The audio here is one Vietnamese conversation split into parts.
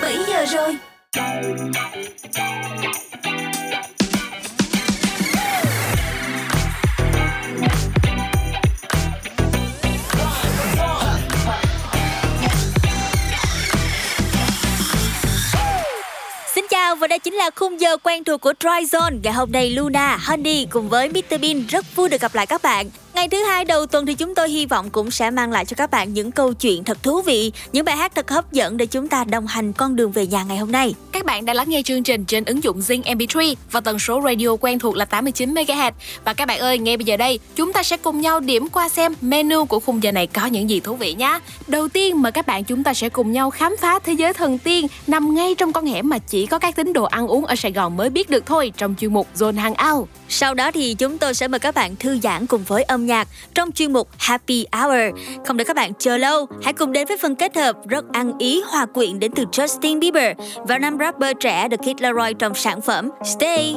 17 giờ rồi. Xin chào và đây chính là khung giờ quen thuộc của Dry Zone. Ngày hôm nay Luna, Honey cùng với Mr Bean rất vui được gặp lại các bạn. Ngày thứ hai đầu tuần thì chúng tôi hy vọng cũng sẽ mang lại cho các bạn những câu chuyện thật thú vị, những bài hát thật hấp dẫn để chúng ta đồng hành con đường về nhà ngày hôm nay. Các bạn đang lắng nghe chương trình trên ứng dụng Zing MP3 và tần số radio quen thuộc là 89 MHz. Và các bạn ơi, ngay bây giờ đây, chúng ta sẽ cùng nhau điểm qua xem menu của khung giờ này có những gì thú vị nhé. Đầu tiên mời các bạn chúng ta sẽ cùng nhau khám phá thế giới thần tiên nằm ngay trong con hẻm mà chỉ có các tín đồ ăn uống ở Sài Gòn mới biết được thôi trong chuyên mục Zone Hangout. Sau đó thì chúng tôi sẽ mời các bạn thư giãn cùng với âm nhạc trong chuyên mục Happy Hour. Không để các bạn chờ lâu, hãy cùng đến với phần kết hợp rất ăn ý hòa quyện đến từ Justin Bieber và nam rapper trẻ được Kid Laroi trong sản phẩm Stay.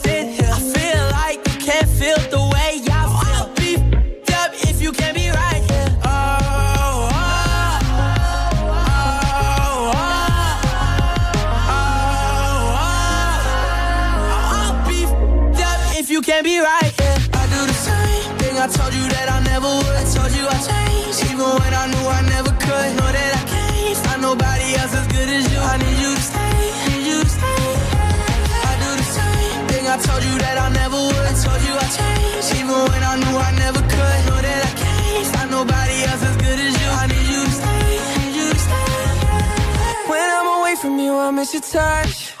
miss your touch.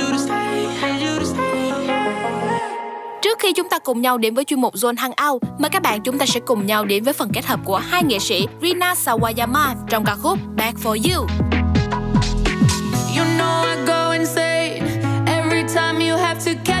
khi chúng ta cùng nhau đến với chuyên mục Zone Hangout, mời các bạn chúng ta sẽ cùng nhau đến với phần kết hợp của hai nghệ sĩ Rina Sawayama trong ca khúc Back for You. You know I go insane every time you have to catch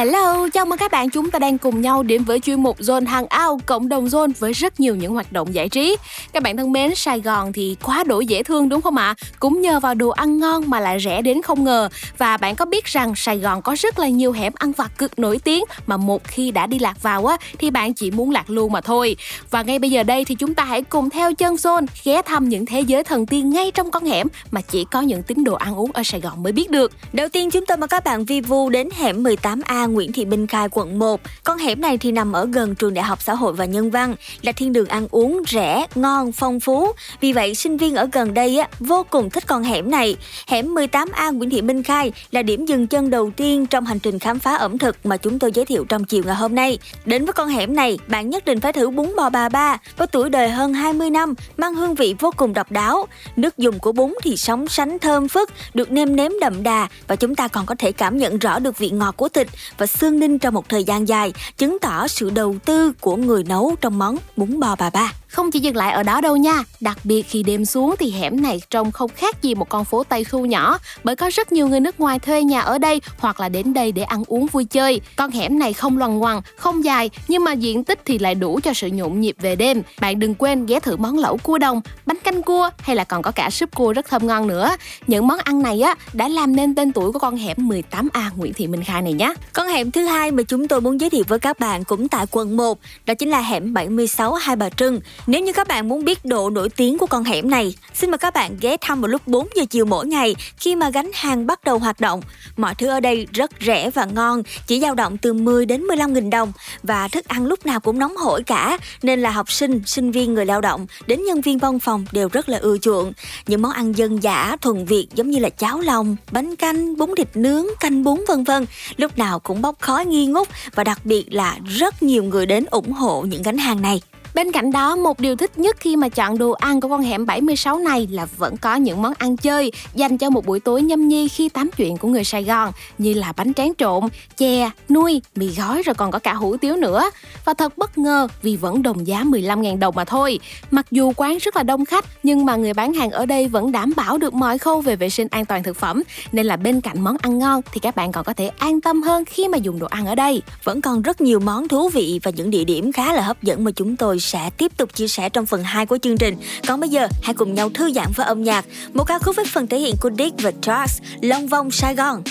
Hello, chào mừng các bạn chúng ta đang cùng nhau đến với chuyên mục Zone Hangout cộng đồng Zone với rất nhiều những hoạt động giải trí. Các bạn thân mến, Sài Gòn thì quá đổi dễ thương đúng không ạ? Cũng nhờ vào đồ ăn ngon mà lại rẻ đến không ngờ. Và bạn có biết rằng Sài Gòn có rất là nhiều hẻm ăn vặt cực nổi tiếng mà một khi đã đi lạc vào á thì bạn chỉ muốn lạc luôn mà thôi. Và ngay bây giờ đây thì chúng ta hãy cùng theo chân Zone ghé thăm những thế giới thần tiên ngay trong con hẻm mà chỉ có những tín đồ ăn uống ở Sài Gòn mới biết được. Đầu tiên chúng tôi mời các bạn vi vu đến hẻm 18A Nguyễn Thị Minh Khai quận 1. Con hẻm này thì nằm ở gần trường Đại học Xã hội và Nhân văn, là thiên đường ăn uống rẻ, ngon, phong phú. Vì vậy sinh viên ở gần đây á vô cùng thích con hẻm này. Hẻm 18A Nguyễn Thị Minh Khai là điểm dừng chân đầu tiên trong hành trình khám phá ẩm thực mà chúng tôi giới thiệu trong chiều ngày hôm nay. Đến với con hẻm này, bạn nhất định phải thử bún bò bà ba có tuổi đời hơn 20 năm, mang hương vị vô cùng độc đáo. Nước dùng của bún thì sóng sánh thơm phức, được nêm nếm đậm đà và chúng ta còn có thể cảm nhận rõ được vị ngọt của thịt và xương ninh trong một thời gian dài, chứng tỏ sự đầu tư của người nấu trong món bún bò bà ba. Không chỉ dừng lại ở đó đâu nha, đặc biệt khi đêm xuống thì hẻm này trông không khác gì một con phố Tây khu nhỏ bởi có rất nhiều người nước ngoài thuê nhà ở đây hoặc là đến đây để ăn uống vui chơi. Con hẻm này không loằng ngoằng, không dài nhưng mà diện tích thì lại đủ cho sự nhộn nhịp về đêm. Bạn đừng quên ghé thử món lẩu cua đồng, bánh canh cua hay là còn có cả súp cua rất thơm ngon nữa. Những món ăn này á đã làm nên tên tuổi của con hẻm 18A Nguyễn Thị Minh Khai này nhé. Con hẻm thứ hai mà chúng tôi muốn giới thiệu với các bạn cũng tại quận 1, đó chính là hẻm 76 Hai Bà Trưng. Nếu như các bạn muốn biết độ nổi tiếng của con hẻm này, xin mời các bạn ghé thăm vào lúc 4 giờ chiều mỗi ngày khi mà gánh hàng bắt đầu hoạt động. Mọi thứ ở đây rất rẻ và ngon, chỉ dao động từ 10 đến 15 nghìn đồng và thức ăn lúc nào cũng nóng hổi cả, nên là học sinh, sinh viên, người lao động đến nhân viên văn phòng đều rất là ưa chuộng. Những món ăn dân dã, thuần Việt giống như là cháo lòng, bánh canh, bún thịt nướng, canh bún vân vân, lúc nào cũng bốc khói nghi ngút và đặc biệt là rất nhiều người đến ủng hộ những gánh hàng này. Bên cạnh đó, một điều thích nhất khi mà chọn đồ ăn của con hẻm 76 này là vẫn có những món ăn chơi dành cho một buổi tối nhâm nhi khi tám chuyện của người Sài Gòn như là bánh tráng trộn, chè, nuôi, mì gói rồi còn có cả hủ tiếu nữa. Và thật bất ngờ vì vẫn đồng giá 15.000 đồng mà thôi. Mặc dù quán rất là đông khách nhưng mà người bán hàng ở đây vẫn đảm bảo được mọi khâu về vệ sinh an toàn thực phẩm nên là bên cạnh món ăn ngon thì các bạn còn có thể an tâm hơn khi mà dùng đồ ăn ở đây. Vẫn còn rất nhiều món thú vị và những địa điểm khá là hấp dẫn mà chúng tôi sẽ tiếp tục chia sẻ trong phần 2 của chương trình. Còn bây giờ, hãy cùng nhau thư giãn với âm nhạc. Một ca khúc với phần thể hiện của Dick và Charles, Long Vong Sài Gòn.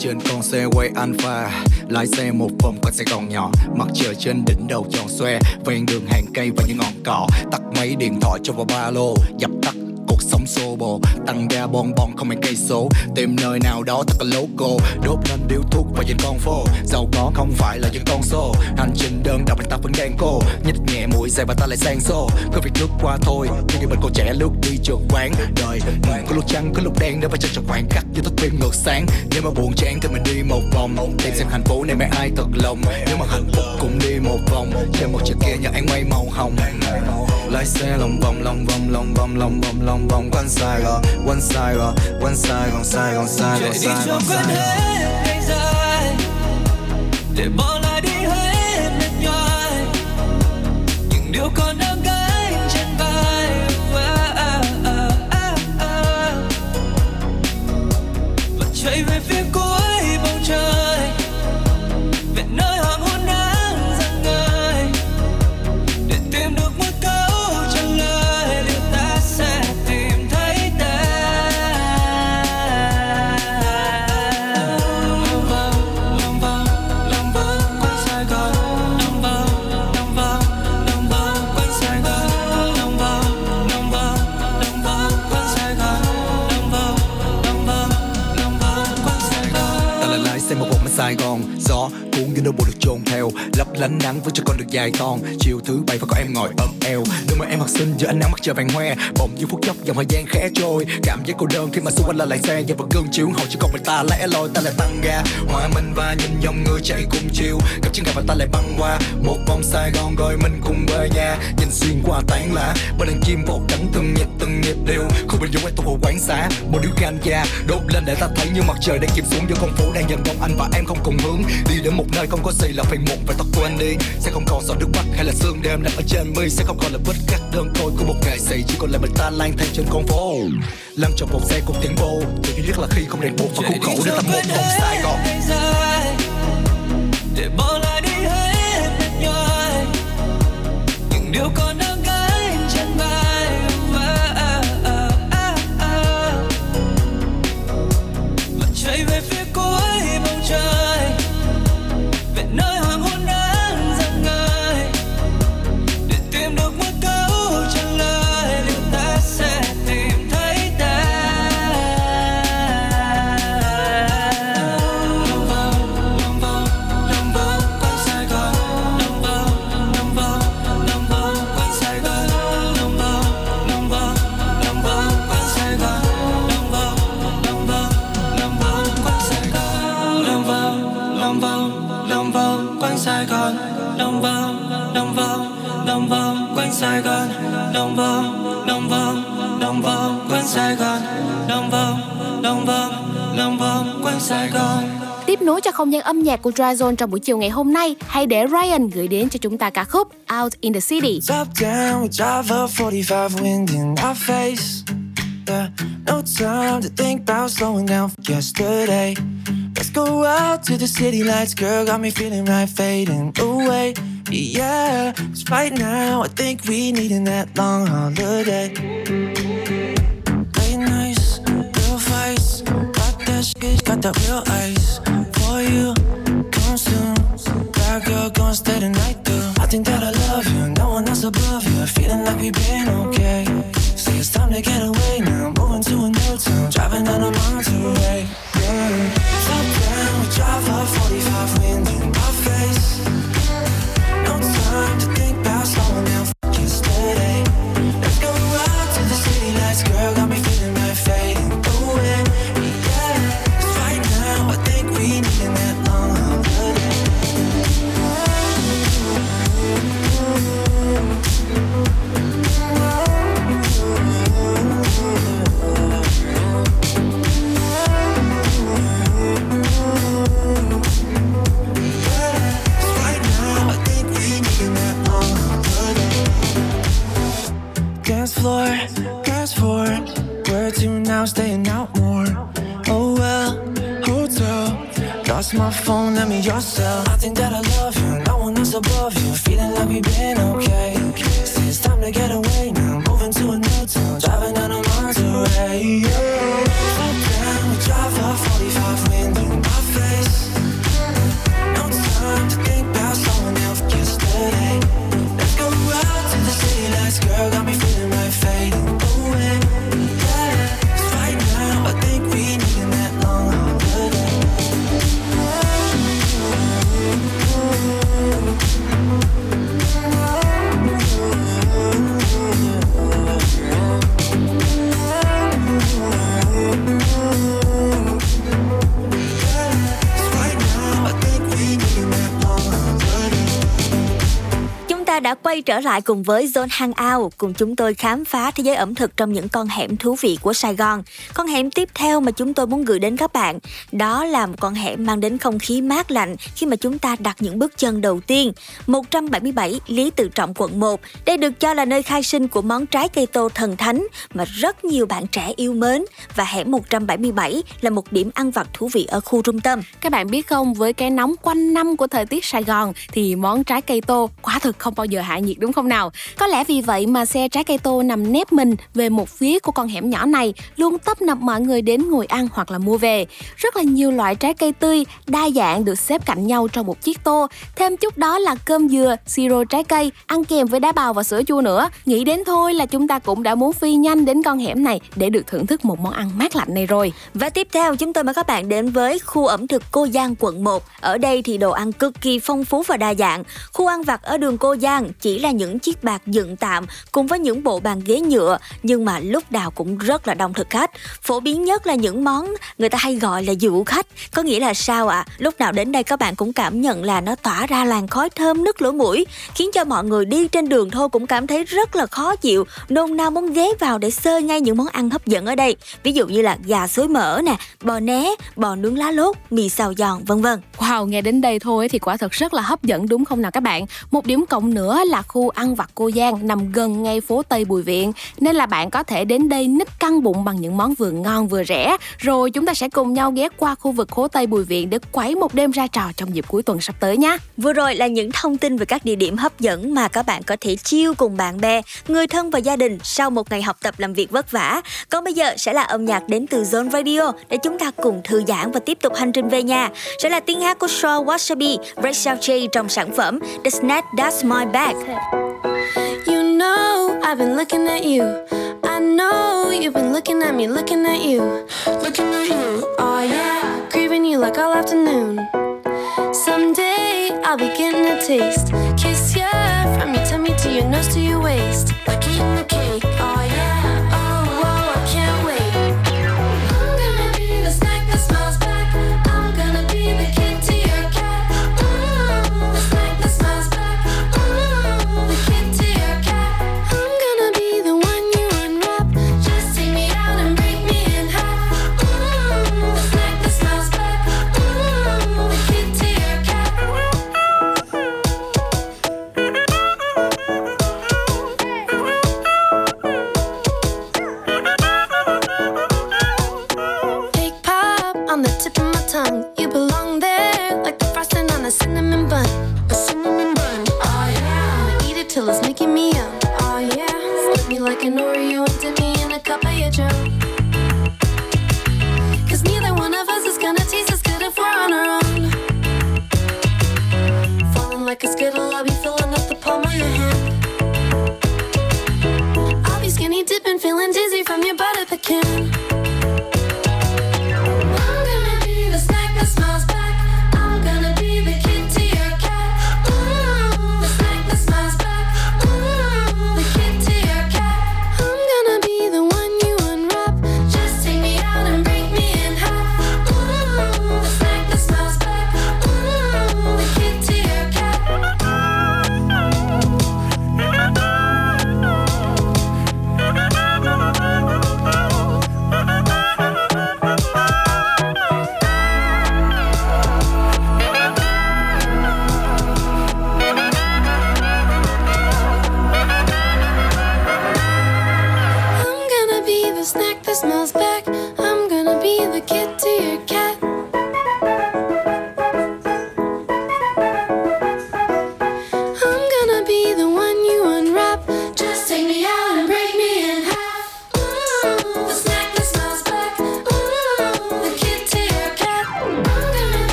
trên con xe quay alpha lái xe một vòng quanh sài gòn nhỏ mặt trời trên đỉnh đầu tròn xoe ven đường hàng cây và những ngọn cỏ tắt máy điện thoại cho vào ba lô dập tắt cuộc sống xô bồ. Tăng ga bon bon, không mấy cây số. Tìm nơi nào đó thật là logo đốt lên điếu thuốc và nhìn con phố giàu có không phải là những con số. Hành trình đơn độc ta vẫn đang cô. Nhích nhẹ mũi xe và ta lại sang xô. Cứ việc lướt qua thôi nhưng khi mình còn trẻ lướt đi chợ quán đời. Có lúc trắng có lúc đen để phải chân cho khoảng khắc như thức phim ngược sáng. Nếu mà buồn chán thì mình đi một vòng. Tìm xem hạnh phúc này mấy ai thật lòng. Nếu mà hạnh phúc cũng đi một vòng. Trên một chiếc kia nhờ anh mây màu hồng lái xe lòng vòng lòng vòng lòng vòng lòng vòng lòng vòng quanh Sài Gòn quanh Sài Gòn quanh Sài Gòn Sài Gòn Sài Gòn Sài Gòn Sài Gòn. để bỏ lại đi hết mệt nhoài. Những điều còn đang gió cuốn như nỗi buồn được chôn theo. Lấp lánh nắng với cho con được dài con chiều thứ bảy và có em ngồi ôm eo. Đôi mà em học sinh giữa ánh nắng mặt trời vàng hoe. Bỗng như phút chốc dòng thời gian khẽ trôi. Cảm giác cô đơn khi mà xung quanh là lại xe. Và vật gương chiếu hậu chỉ còn mình ta lẽ loi, ta lại tăng ga. Hòa mình và nhìn dòng người chạy cùng chiều. Gặp chân gặp và ta lại băng qua. Một vòng Sài Gòn gọi mình cùng về nhà. Nhìn xuyên qua tán lá. Bên đàn chim vỗ cánh từng nhịp từng nhịp đều. Không bình dung ai thuộc quán xá. Một điếu ganja đốt lên để ta thấy như mặt trời đang chìm xuống. Giữa con phố đang dần đông anh và em không cùng hướng. Đi đến một nơi không có gì là phải muộn, phải tóc quên đi. Sẽ không còn giọt nước mắt hay là sương đêm nằm ở trên mi sẽ không còn là vết cắt đơn côi của một nghệ sĩ chỉ còn là mình ta lang thang trên con phố, lăn trong một xe cùng tiếng vô chỉ duy nhất là khi không ràng buộc và khúc khẩu để tập một vòng Sài Gòn để bỏ lại đi hết mệt những điều còn đang Sài Gòn lòng vòng lòng vòng lòng vòng quanh Sài Gòn lòng vòng lòng vòng lòng vòng quanh Sài Gòn Tiếp nối cho không gian âm nhạc của Dry Zone trong buổi chiều ngày hôm nay, hãy để Ryan gửi đến cho chúng ta ca khúc Out in the City. Top down, we drive up 45 wind in our face. Yeah, no time to think about slowing down yesterday. Let's go out to the city lights, girl. Got me feeling right, fading away. Yeah, 'cause right now I think we needing that long holiday. Late nights, real fights. Got that shit, got that real ice for you. Come soon. Bad girl, gonna stay the night through. I think that I love you, no one else above you. Feeling like we've been okay. Say it's time to get away now. Moving to a new town, driving down a Monterey. Yeah. Now, staying out more. Oh well, hotel. Lost my phone, let me yourself. I think that I love you, no one else above you. Feeling like we've been okay. Say it's time to get away now. Moving to a trở lại cùng với Zone Hangout cùng chúng tôi khám phá thế giới ẩm thực trong những con hẻm thú vị của Sài Gòn. Con hẻm tiếp theo mà chúng tôi muốn gửi đến các bạn đó là một con hẻm mang đến không khí mát lạnh khi mà chúng ta đặt những bước chân đầu tiên. 177 Lý Tự Trọng quận 1. Đây được cho là nơi khai sinh của món trái cây tô thần thánh mà rất nhiều bạn trẻ yêu mến và hẻm 177 là một điểm ăn vặt thú vị ở khu trung tâm. Các bạn biết không, với cái nóng quanh năm của thời tiết Sài Gòn thì món trái cây tô quả thực không bao giờ hạ nhiệt đúng không nào? Có lẽ vì vậy mà xe trái cây tô nằm nép mình về một phía của con hẻm nhỏ này luôn tấp nập mọi người đến ngồi ăn hoặc là mua về. Rất là nhiều loại trái cây tươi, đa dạng được xếp cạnh nhau trong một chiếc tô. Thêm chút đó là cơm dừa, siro trái cây, ăn kèm với đá bào và sữa chua nữa. Nghĩ đến thôi là chúng ta cũng đã muốn phi nhanh đến con hẻm này để được thưởng thức một món ăn mát lạnh này rồi. Và tiếp theo chúng tôi mời các bạn đến với khu ẩm thực Cô Giang quận 1. Ở đây thì đồ ăn cực kỳ phong phú và đa dạng. Khu ăn vặt ở đường Cô Giang chỉ là những chiếc bạc dựng tạm cùng với những bộ bàn ghế nhựa, nhưng mà lúc nào cũng rất là đông thực khách. Phổ biến nhất là những món người ta hay gọi là dụ khách. Có nghĩa là sao ạ? À? Lúc nào đến đây các bạn cũng cảm nhận là nó tỏa ra làn khói thơm nức lỗ mũi, khiến cho mọi người đi trên đường thôi cũng cảm thấy rất là khó chịu nôn nao muốn ghé vào để sơ ngay những món ăn hấp dẫn ở đây ví dụ như là gà xối mỡ nè, bò né, bò nướng lá lốt, mì xào giòn, vân vân wow, nghe đến đây thôi thì quả thật rất là hấp dẫn đúng không nào các bạn một điểm cộng nữa là khu ăn vặt cô giang nằm gần ngay phố tây bùi viện. Nên là bạn có thể đến đây nít căng bụng bằng những món vừa ngon vừa rẻ. Rồi chúng ta sẽ cùng nhau ghé qua khu vực phố tây bùi viện để quấy một đêm ra trò trong dịp cuối tuần sắp tới nhé vừa rồi là những thông tin về các địa điểm hấp dẫn mà các bạn có thể chiêu cùng bạn bè người thân và gia đình sau một ngày học tập làm việc vất vả. Còn bây giờ sẽ là âm nhạc đến từ Zone Radio để chúng ta cùng thư giãn và tiếp tục hành trình về nhà. Sẽ là tiếng hát của Shaw Wasabi, Rachel J trong sản phẩm The Snack That's My Bag. You know I've been looking at you. I know you've been looking at me, looking at you, looking at you. Oh yeah, craving you like all afternoon. Someday I'll be getting a taste. Kiss you from your tummy to your nose to your waist, like eating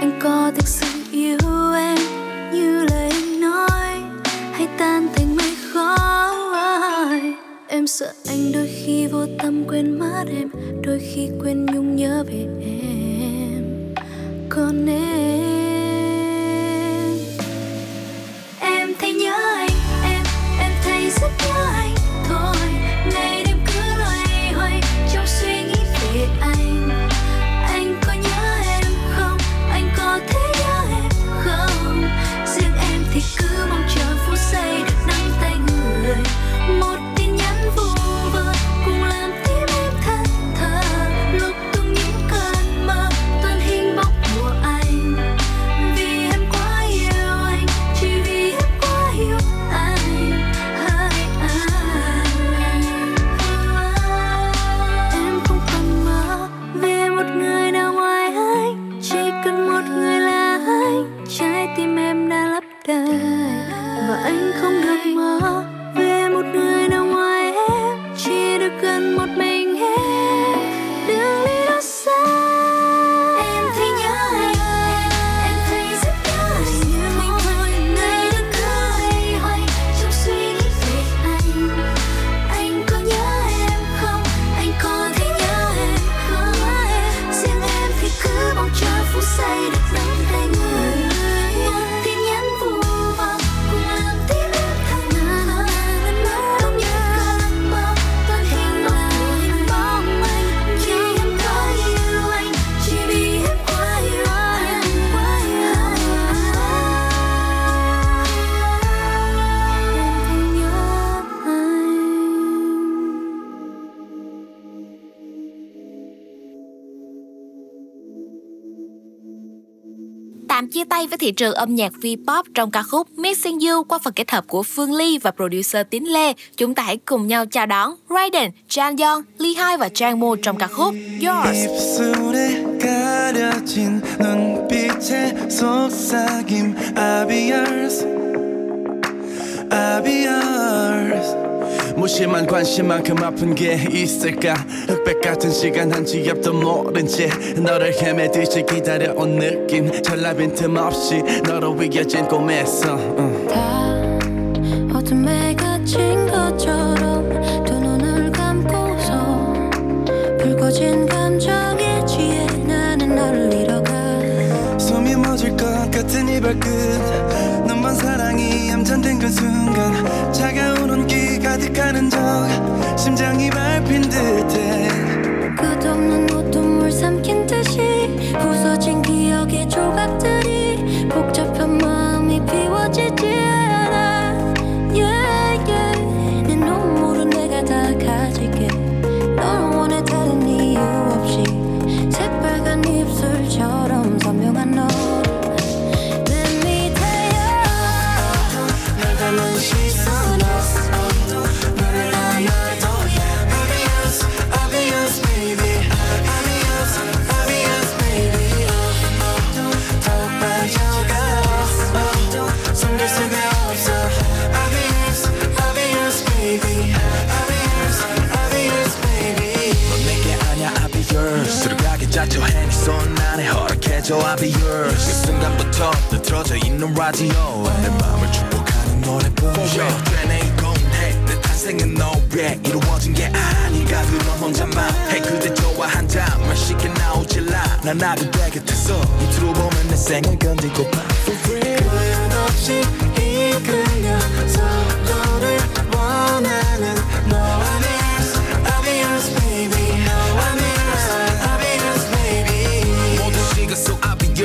anh có thực sự yêu em như lời anh nói? Hay tan thành mây khói? Em sợ anh đôi khi vô tâm quên mất em, đôi khi quên nhung nhớ về em. Còn em tạm chia tay với thị trường âm nhạc V-pop trong ca khúc Missing You qua phần kết hợp của Phương Ly và producer Tín Lê. Chúng ta hãy cùng nhau chào đón Raiden, Jang Yeon, Lee Hai và Trang Mo trong ca khúc yours. 무심한 관심만큼 아픈 게 있을까 흑백 같은 시간 한지 앞도 모른 채 너를 헤매듯이 기다려온 느낌 전라빈 틈 없이 너로 위겨진 꿈에서 응. 다 어둠에 갇힌 것처럼 두 눈을 감고서 불거진 감정에 취해 나는 너를 잃어가 숨이 멎을 것 같은 이 발끝 환전된 그 순간 차가운 온기 가득하는 적 심장이 밟힌 듯해. 완벽해져 I'll be yours. 그 순간부터 느트러져 있는 라디오. 내 마음을 축복하는 노래뿐 For 되네 이건 해. 내 탄생은 너에 이루어진 게 아닌가 그런 혼자만. 해 그대 좋아 한 잔만 쉽게 나오질라. 난나 그대 곁에서 밑으로 보면 내 생을 건지고파 For real. 끝없이 이끌려서 너를 원하는 너와 yours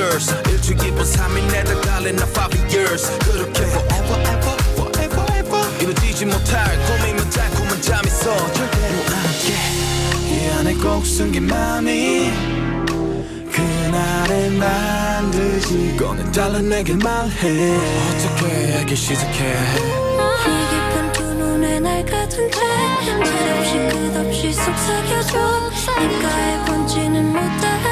yours 일주일 기본 3일 내다 갈래 나5 years. 그렇게 forever ever forever ever. 이루어지지 못할 고민만 달콤한 잠 있어 절대로 안게 이 안에 꼭 숨긴 맘이 그날의 반드시 꺼내달라 내게 말해. 어떻게 하기 시작해? 날 가둔데 제없이 끝없이 속삭여줘. 입가에 번지는 못다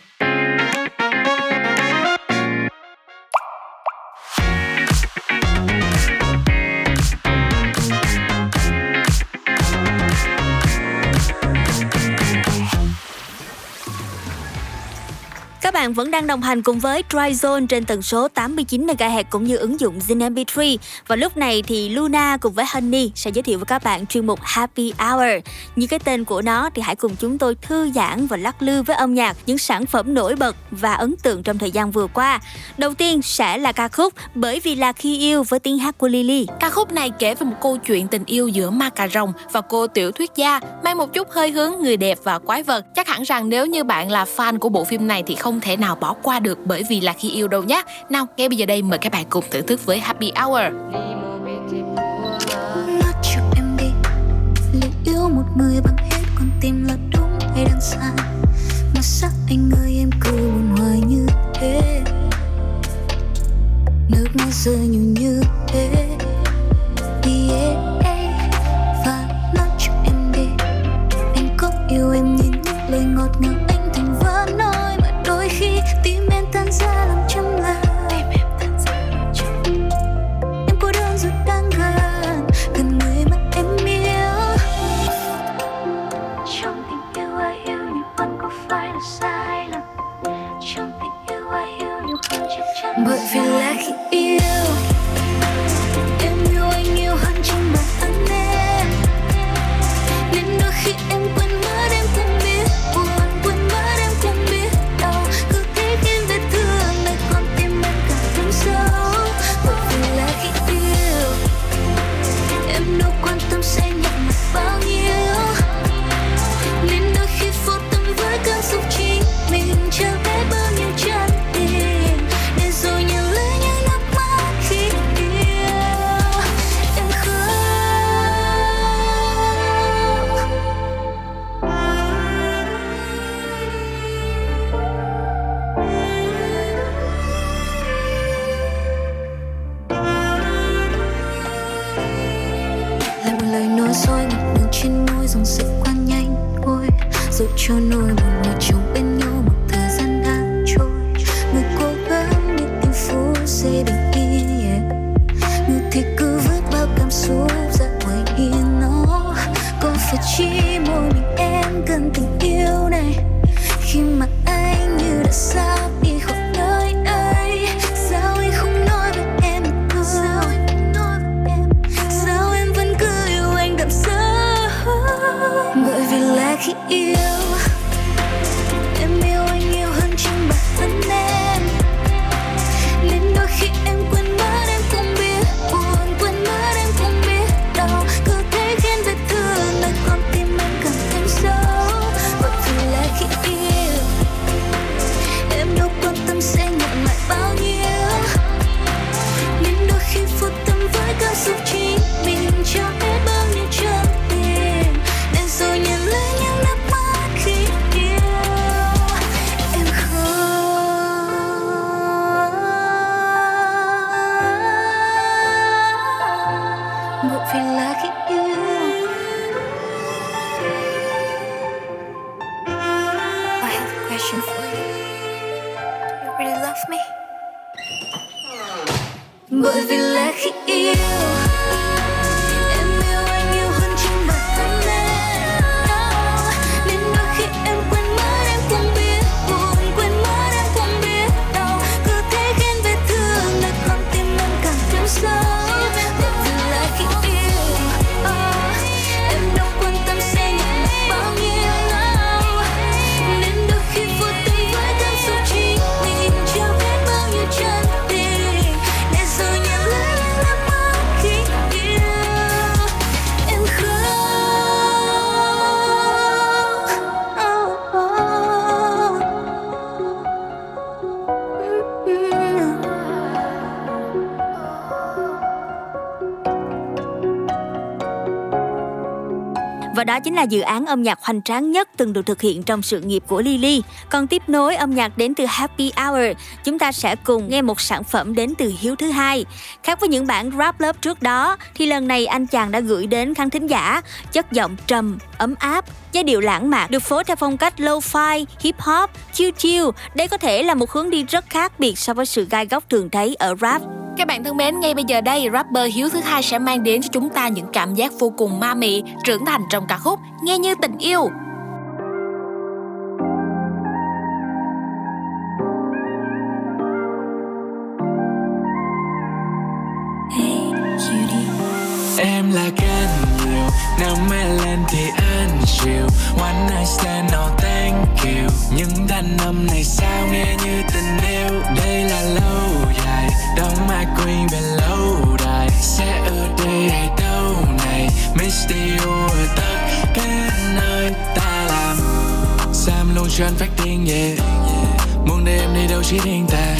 Bạn vẫn đang đồng hành cùng với Dry Zone trên tần số 89 MHz cũng như ứng dụng Zin MP3. Và lúc này thì Luna cùng với Honey sẽ giới thiệu với các bạn chuyên mục Happy Hour. Như cái tên của nó thì hãy cùng chúng tôi thư giãn và lắc lư với âm nhạc, những sản phẩm nổi bật và ấn tượng trong thời gian vừa qua. Đầu tiên sẽ là ca khúc Bởi vì là khi yêu với tiếng hát của Lily. Ca khúc này kể về một câu chuyện tình yêu giữa ma cà rồng và cô tiểu thuyết gia, mang một chút hơi hướng người đẹp và quái vật. Chắc hẳn rằng nếu như bạn là fan của bộ phim này thì không thể thể nào bỏ qua được bởi vì là khi yêu đâu nhé. Nào, ngay bây giờ đây mời các bạn cùng thưởng thức với Happy Hour. Mắt cho em đi Liệu yêu một người bằng hết con tim là đúng hay đang sai Mà sắc anh ơi em cứ buồn hoài như thế Nước mắt rơi nhiều như thế yeah. Vì lẽ là dự án âm nhạc hoành tráng nhất từng được thực hiện trong sự nghiệp của Lily. Còn tiếp nối âm nhạc đến từ Happy Hour, chúng ta sẽ cùng nghe một sản phẩm đến từ Hiếu thứ hai. Khác với những bản rap lớp trước đó, thì lần này anh chàng đã gửi đến khán thính giả chất giọng trầm, ấm áp, giai điệu lãng mạn được phối theo phong cách lo-fi, hip hop, chill chill. Đây có thể là một hướng đi rất khác biệt so với sự gai góc thường thấy ở rap. Các bạn thân mến, ngay bây giờ đây, rapper Hiếu thứ hai sẽ mang đến cho chúng ta những cảm giác vô cùng ma mị, trưởng thành trong ca khúc Nghe như tình yêu. Em là cơn nhiều, Nếu mê lên thì anh chịu One night stand, no thank you. Những đàn âm này sao nghe như tình yêu? Đây là lâu dài đóng ai quên về lâu đài. Sẽ ở đây hay đâu này? Miss you ở tất cả nơi ta làm. Sam luôn cho anh phát điên yeah. Muốn để em đi đâu chỉ riêng ta.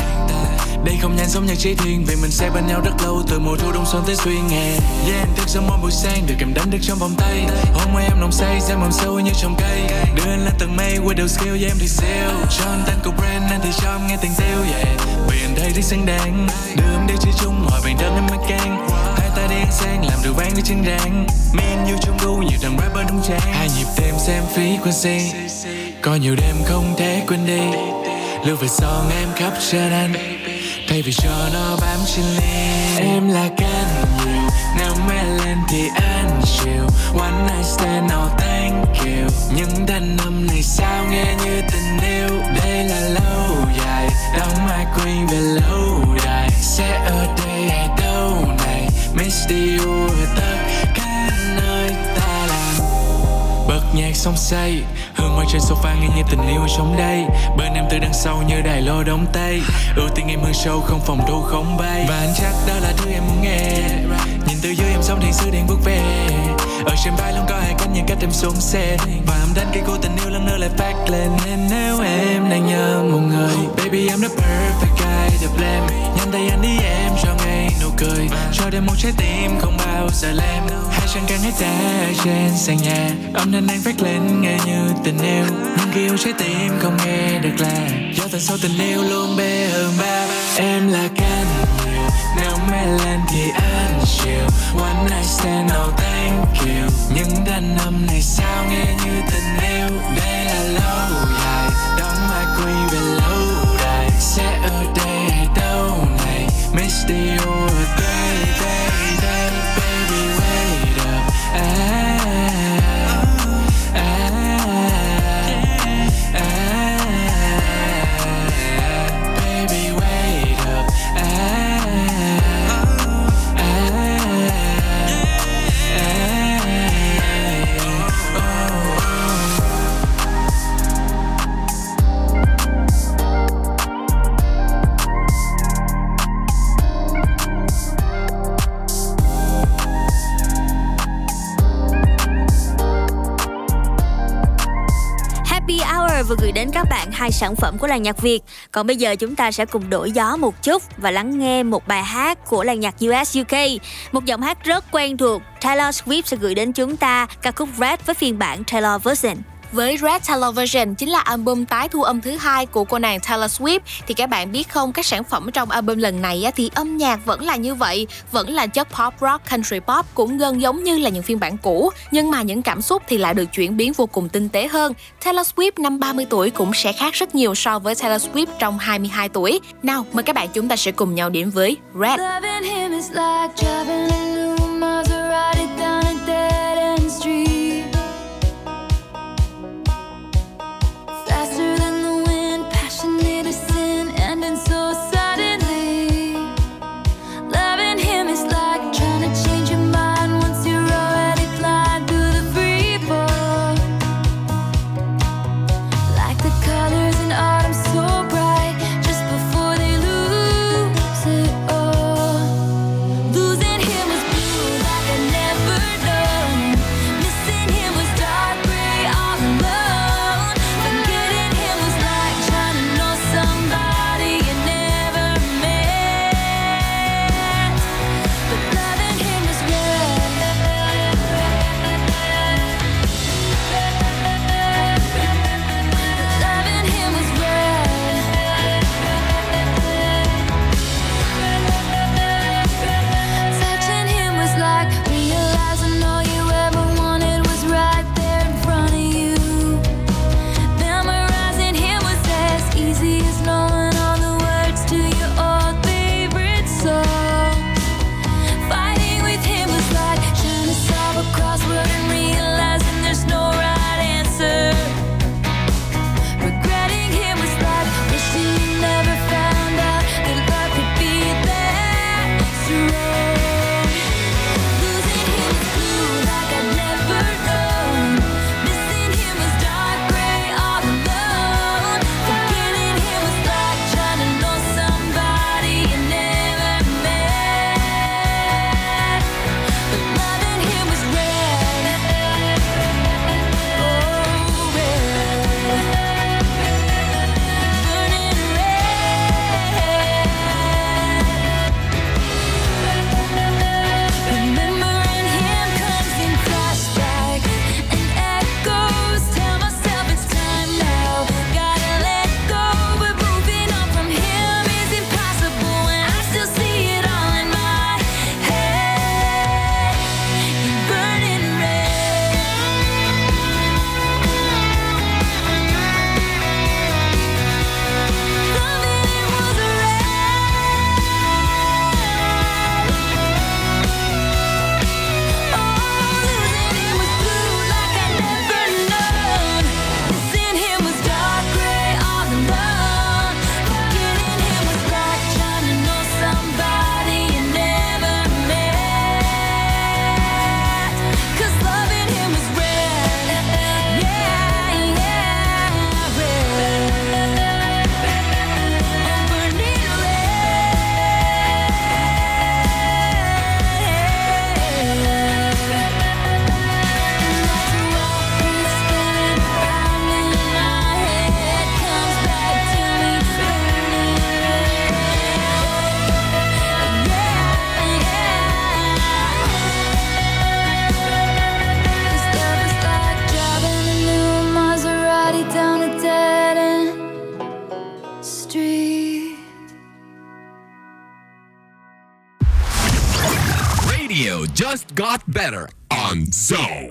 Đây không nhanh giống nhạc chỉ thiên Vì mình sẽ bên nhau rất lâu Từ mùa thu đông xuân tới xuyên hè Yeah em thức giấc mỗi buổi sáng Được em đánh được trong vòng tay. Hôm môi em nồng say, Xem mầm sâu như trồng cây. Đưa anh lên tầng mây, With đầu skill yeah em thì siêu. Cho anh tên của brand Anh thì cho em nghe tiền tiêu yeah. Vì anh thấy rất xứng đáng. Đưa em đi chơi chung Hỏi bạn đơn em mới can ta đi ăn sang Làm đồ vang với chân rang. Men như trong gu Nhiều thằng rapper đúng trang. Hai nhịp đêm xem frequency Có nhiều đêm không thể quên đi. Lưu về son em khắp trên anh Thay vì cho nó bám trên ly Em là can nhiều. Nếu mê lên thì anh chịu One night stand, no thank you. Những thanh âm này sao nghe như tình yêu? Đây là lâu dài. Đóng mai quên về lâu đài. Sẽ ở đây. hay đâu này tất cả nơi ta làm. Bật nhạc xong say, Hương hoa trên sofa nghe như tình yêu sống đây. Bên em từ đằng sau như đài lô đông tây Ưu tiên em hơn sâu không phòng thu không bay. Và anh chắc đó là thứ em muốn nghe. Nhìn từ dưới em sống thì sư điện bước về ở trên vai luôn có hai cánh những cách em xuống xe. Và em đánh cây cô tình yêu lần nữa lại phát lên. Nên nếu em đang nhớ một người, Baby, I'm the perfect guy to blame. Nhanh tay anh đi em, cho ngay nụ cười. Cho đêm một trái tim không bao giờ lem. Hai chân càng hết ta trên sàn nhà. Âm thanh đang phát lên, nghe như tình yêu. Nhưng khi yêu trái tim không nghe được là Do tận sâu tình yêu luôn bê hơn ba. Em là càng Nếu mê lên thì anh chiều one night stand, no thank you. Những đàn âm này sao nghe như tình yêu? Đây là lâu dài. Đóng mai quy về lâu đài. Sẽ ở đây hay đâu này? Miss the or hai sản phẩm của làng nhạc Việt. Còn bây giờ chúng ta sẽ cùng đổi gió một chút và lắng nghe một bài hát của làng nhạc US UK. Một giọng hát rất quen thuộc, Taylor Swift sẽ gửi đến chúng ta ca khúc Red với phiên bản Taylor version. Với Red Television chính là album tái thu âm thứ hai của cô nàng Taylor Swift. Thì các bạn biết không các sản phẩm trong album lần này á, thì âm nhạc vẫn là như vậy vẫn là chất pop rock country pop cũng gần giống như là những phiên bản cũ. Nhưng mà những cảm xúc thì lại được chuyển biến vô cùng tinh tế hơn. Taylor Swift năm 30 tuổi cũng sẽ khác rất nhiều so với Taylor Swift trong 22 tuổi. Nào mời các bạn chúng ta sẽ cùng nhau đến với Red. Radio just got better on Zone.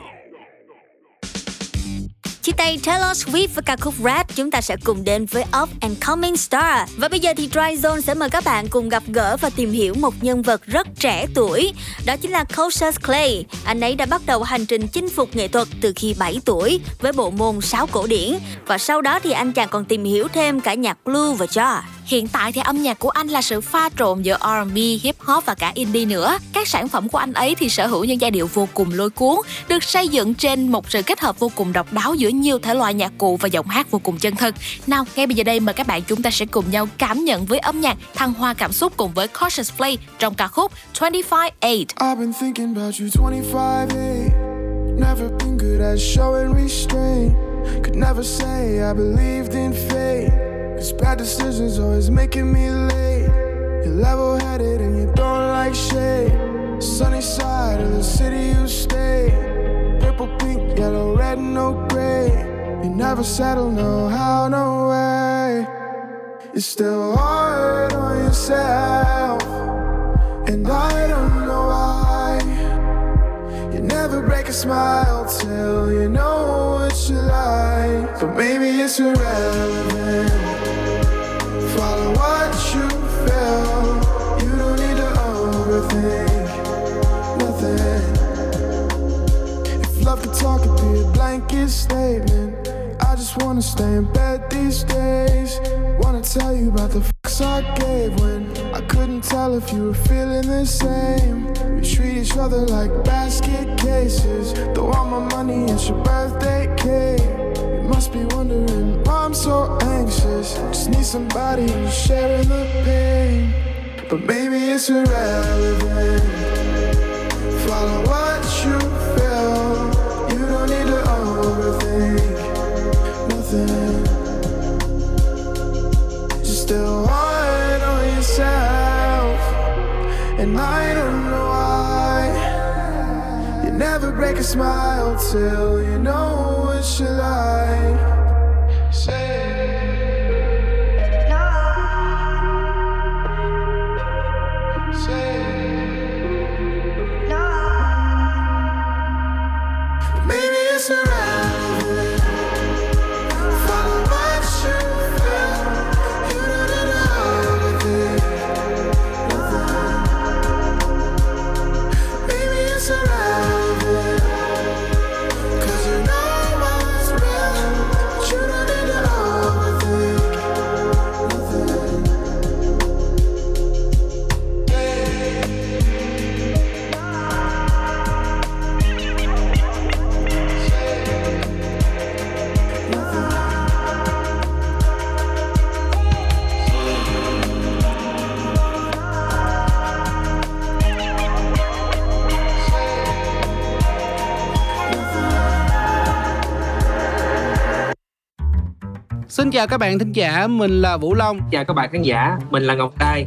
Chia tay Taylor Swift với ca khúc Red, chúng ta sẽ cùng đến với Up and Coming Star. Và bây giờ thì Dry Zone sẽ mời các bạn cùng gặp gỡ và tìm hiểu một nhân vật rất trẻ tuổi. Đó chính là Cassius Clay. Anh ấy đã bắt đầu hành trình chinh phục nghệ thuật từ khi 7 tuổi với bộ môn sáo cổ điển. Và sau đó thì anh chàng còn tìm hiểu thêm cả nhạc blue và jazz. Hiện tại thì âm nhạc của anh là sự pha trộn giữa R&B, hip hop và cả indie nữa. Các sản phẩm của anh ấy thì sở hữu những giai điệu vô cùng lôi cuốn, được xây dựng trên một sự kết hợp vô cùng độc đáo giữa nhiều thể loại nhạc cụ và giọng hát vô cùng chân thực. Nào, ngay bây giờ đây mời các bạn chúng ta sẽ cùng nhau cảm nhận với âm nhạc thăng hoa cảm xúc cùng với Cautious Play trong ca khúc 25-8. I've been thinking about you 25 8. Never been good at showing restraint. Could never say I believed in fate. Cause bad decisions always making me late. You're level headed and you don't like shade. Sunny side of the city you stay. Purple, pink, yellow, red, no gray. You never settle, no how, no way. You're still hard on yourself. And I don't know why. You never break a smile till you know what you like. But maybe it's irrelevant. What you feel. You don't need to overthink nothing. If love could talk, it'd be a blanket statement. I just wanna stay in bed these days. Wanna tell you about the fucks I gave when I couldn't tell if you were feeling the same. We treat each other like basket cases. Throw all my money at your birthday cake. I'm so anxious. Just need somebody who's sharing the pain. But maybe it's irrelevant. Follow what you feel. You don't need to overthink nothing. Just still hard on yourself. And I don't know why. You never break a smile till you know what you like. Chào các bạn thính giả, mình là Vũ Long. Chào các bạn khán giả, mình là Ngọc Trai.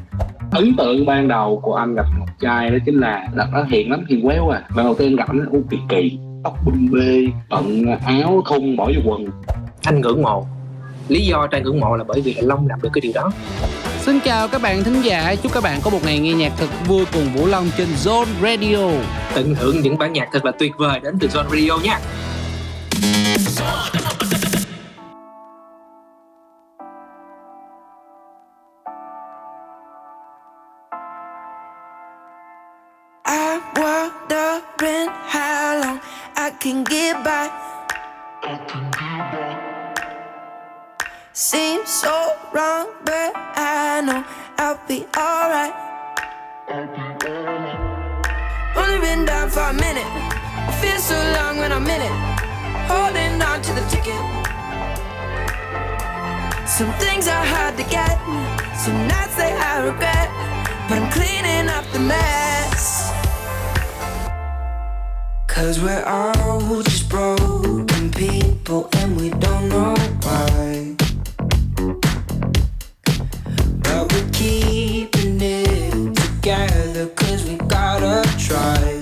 ấn tượng ban đầu của anh gặp ngọc trai đó chính là là nó hiền lắm hiền quéo à lần đầu tiên gặp nó u kỳ kỳ tóc bum bê bận áo thun bỏ vô quần Anh ngưỡng mộ. Lý do Trai ngưỡng mộ là bởi vì Long làm được cái điều đó. Xin chào các bạn thính giả, chúc các bạn có một ngày nghe nhạc thật vui cùng Vũ Long trên Zone Radio. Tận hưởng những bản nhạc thật là tuyệt vời đến từ Zone Radio nha. So wrong, but I know I'll be alright. Only been down for a minute. It feels so long when I'm in it. Holding on to the ticket. Some things are hard to get. Some nights they I regret. But I'm cleaning up the mess. Cause we're all just broken people and we don't know why. But we're keeping it together cause we gotta try.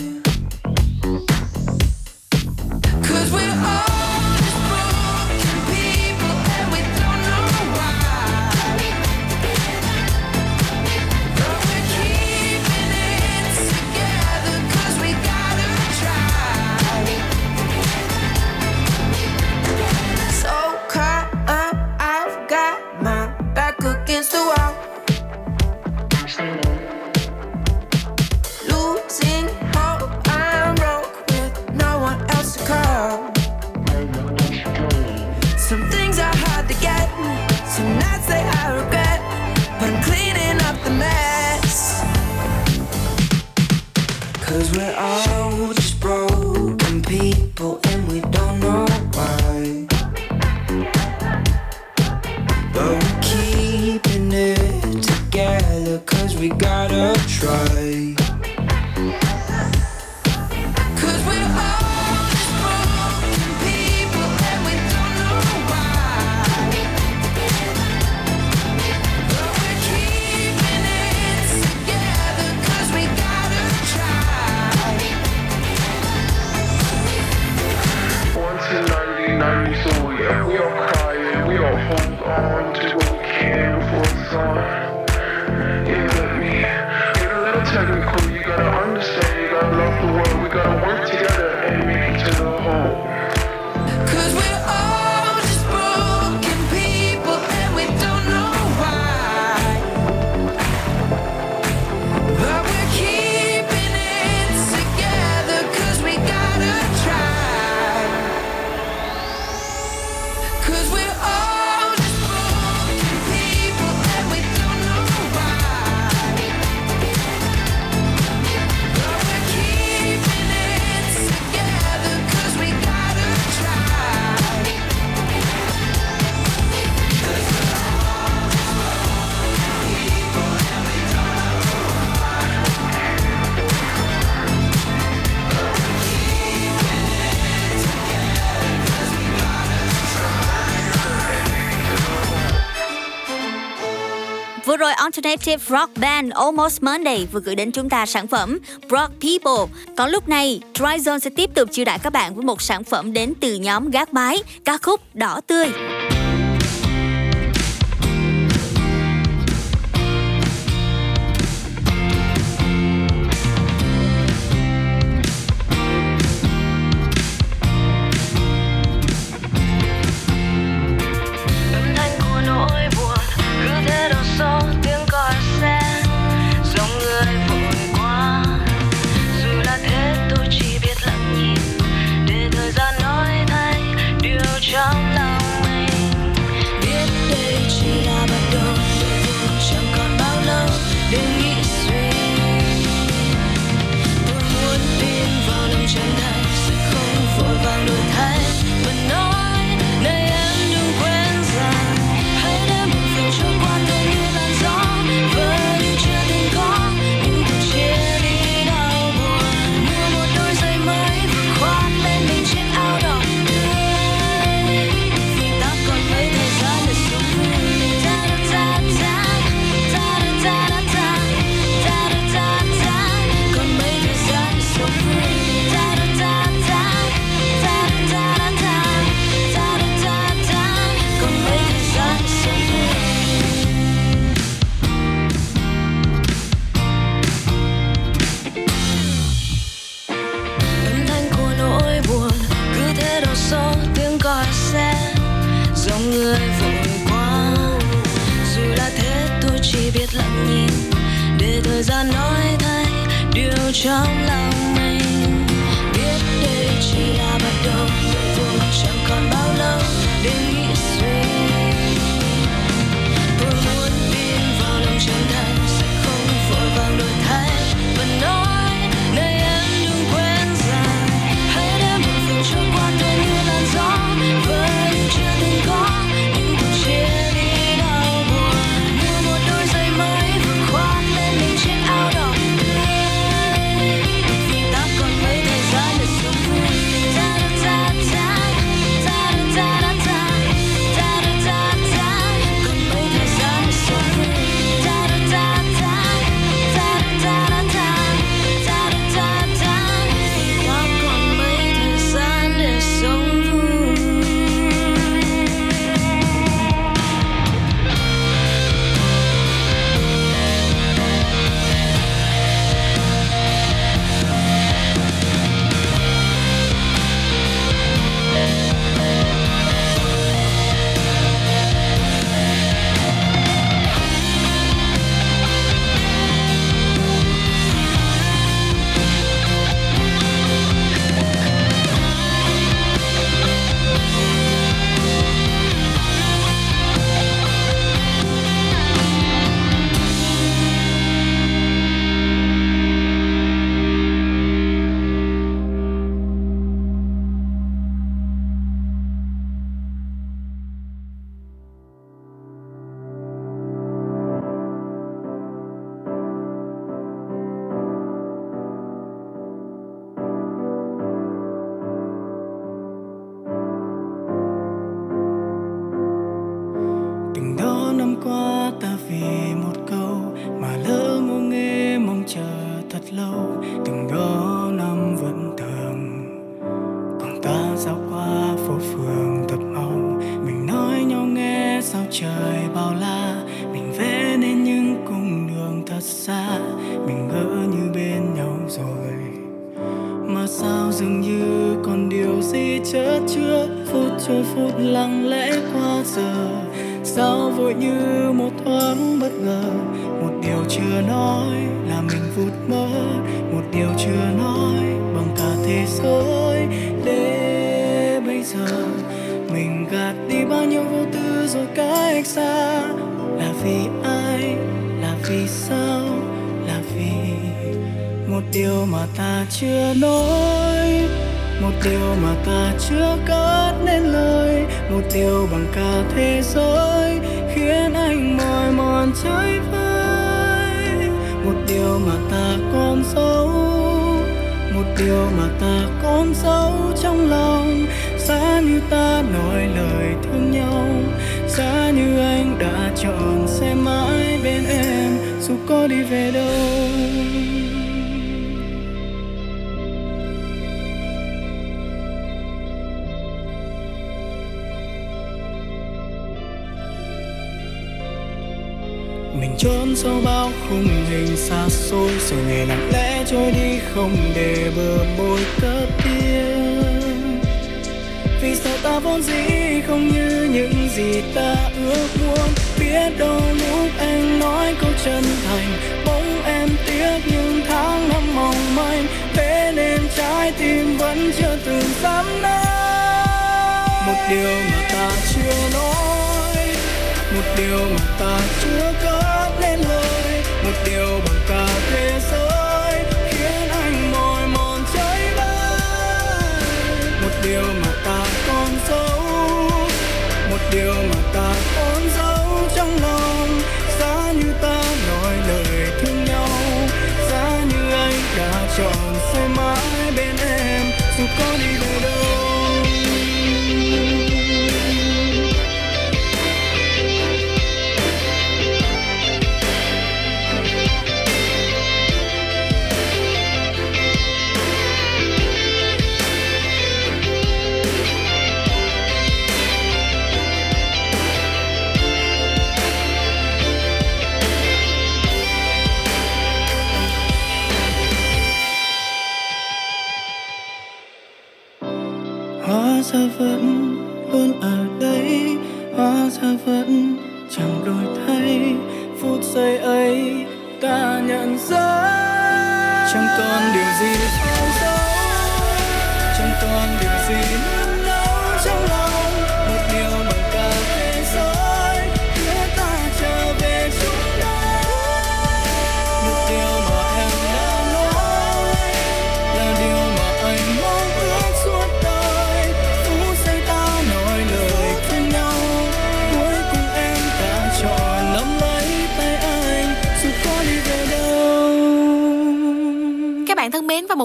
Collective Rock Band Almost Monday vừa gửi đến chúng ta sản phẩm Rock People. Còn lúc này, Tryzone sẽ tiếp tục chiêu đãi các bạn với một sản phẩm đến từ nhóm Gác Mái, ca khúc Đỏ Tươi. Dường như còn điều gì chớ trước phút trôi phút lặng lẽ qua giờ, sao vội như một thoáng bất ngờ. Một điều chưa nói là mình vụt mơ. Một điều chưa nói bằng cả thế giới. Để bây giờ, mình gạt đi bao nhiêu vô tư rồi cách xa. Là vì ai? Là vì sao? Điều mà ta chưa nói, một điều mà ta chưa cất nên lời, một điều bằng cả thế giới khiến anh mỏi mòn trái vơi. Một điều mà ta còn giấu, một điều mà ta còn giấu trong lòng, giá như ta nói lời thương nhau, giá như anh đã chọn sẽ mãi bên em, dù có đi về đâu. Sau bao khung hình xa xôi rồi ngày lặng lẽ trôi đi không để bờ môi cất tiếng vì sao ta vốn dĩ không như những gì ta ước muốn. Biết đâu lúc anh nói câu chân thành, bỗng em tiếc những tháng năm mong manh. Thế nên trái tim vẫn chưa từng dám nói. Một điều mà ta chưa nói một điều mà ta chưa có lên lời một điều mà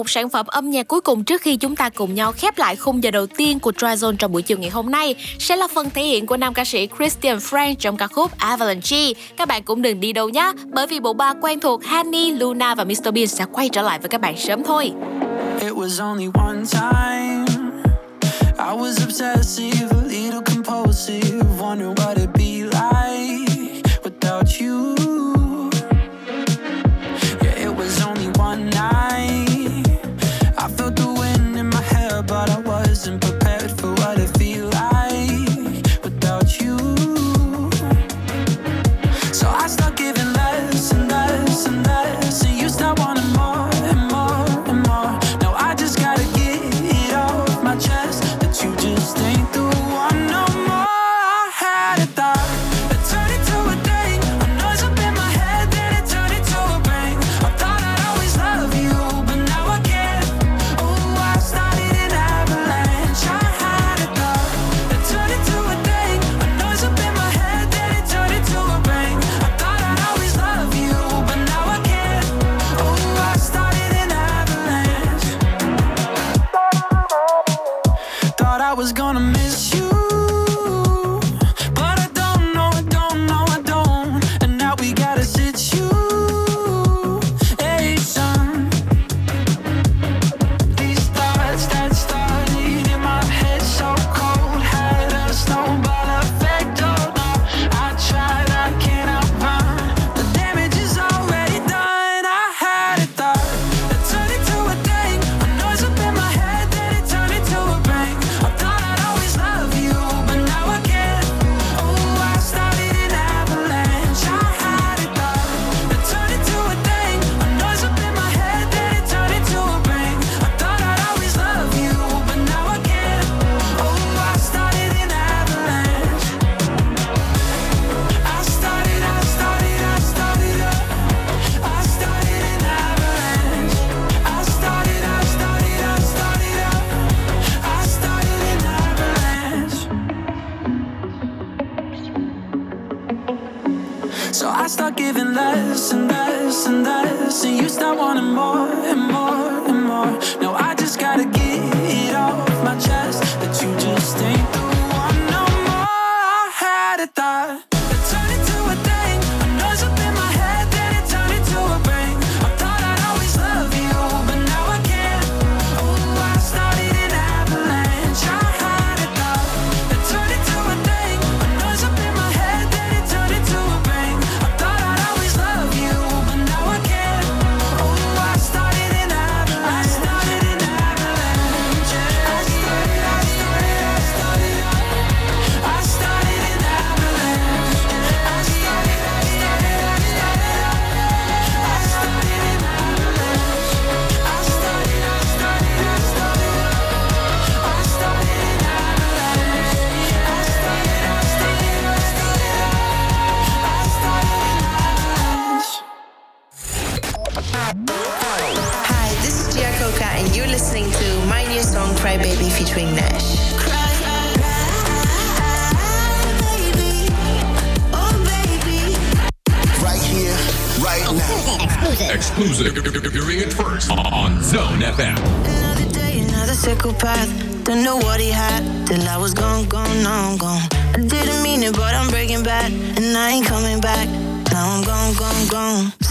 một sản phẩm âm nhạc cuối cùng trước khi chúng ta cùng nhau khép lại khung giờ đầu tiên của Dryzone trong buổi chiều ngày hôm nay sẽ là phần thể hiện của nam ca sĩ Christian Frank trong ca khúc Avalanche. Các bạn cũng đừng đi đâu nhé, bởi vì bộ ba quen thuộc Honey, Luna và Mr Bean sẽ quay trở lại với các bạn sớm thôi. It was only one time. I was obsessive, a little compulsive, wondering what giving less and less and less, and you start wanting more and more and more. Now I just gotta get it off my chest that you just ain't the one no more. I had a thought Exclusive. Hearing it first on Zone FM. Another day, another psychopath. Don't know what he had till I was gone, gone, I'm gone. I didn't mean it, but I'm breaking bad, and I ain't coming back. Now I'm gone, gone, gone.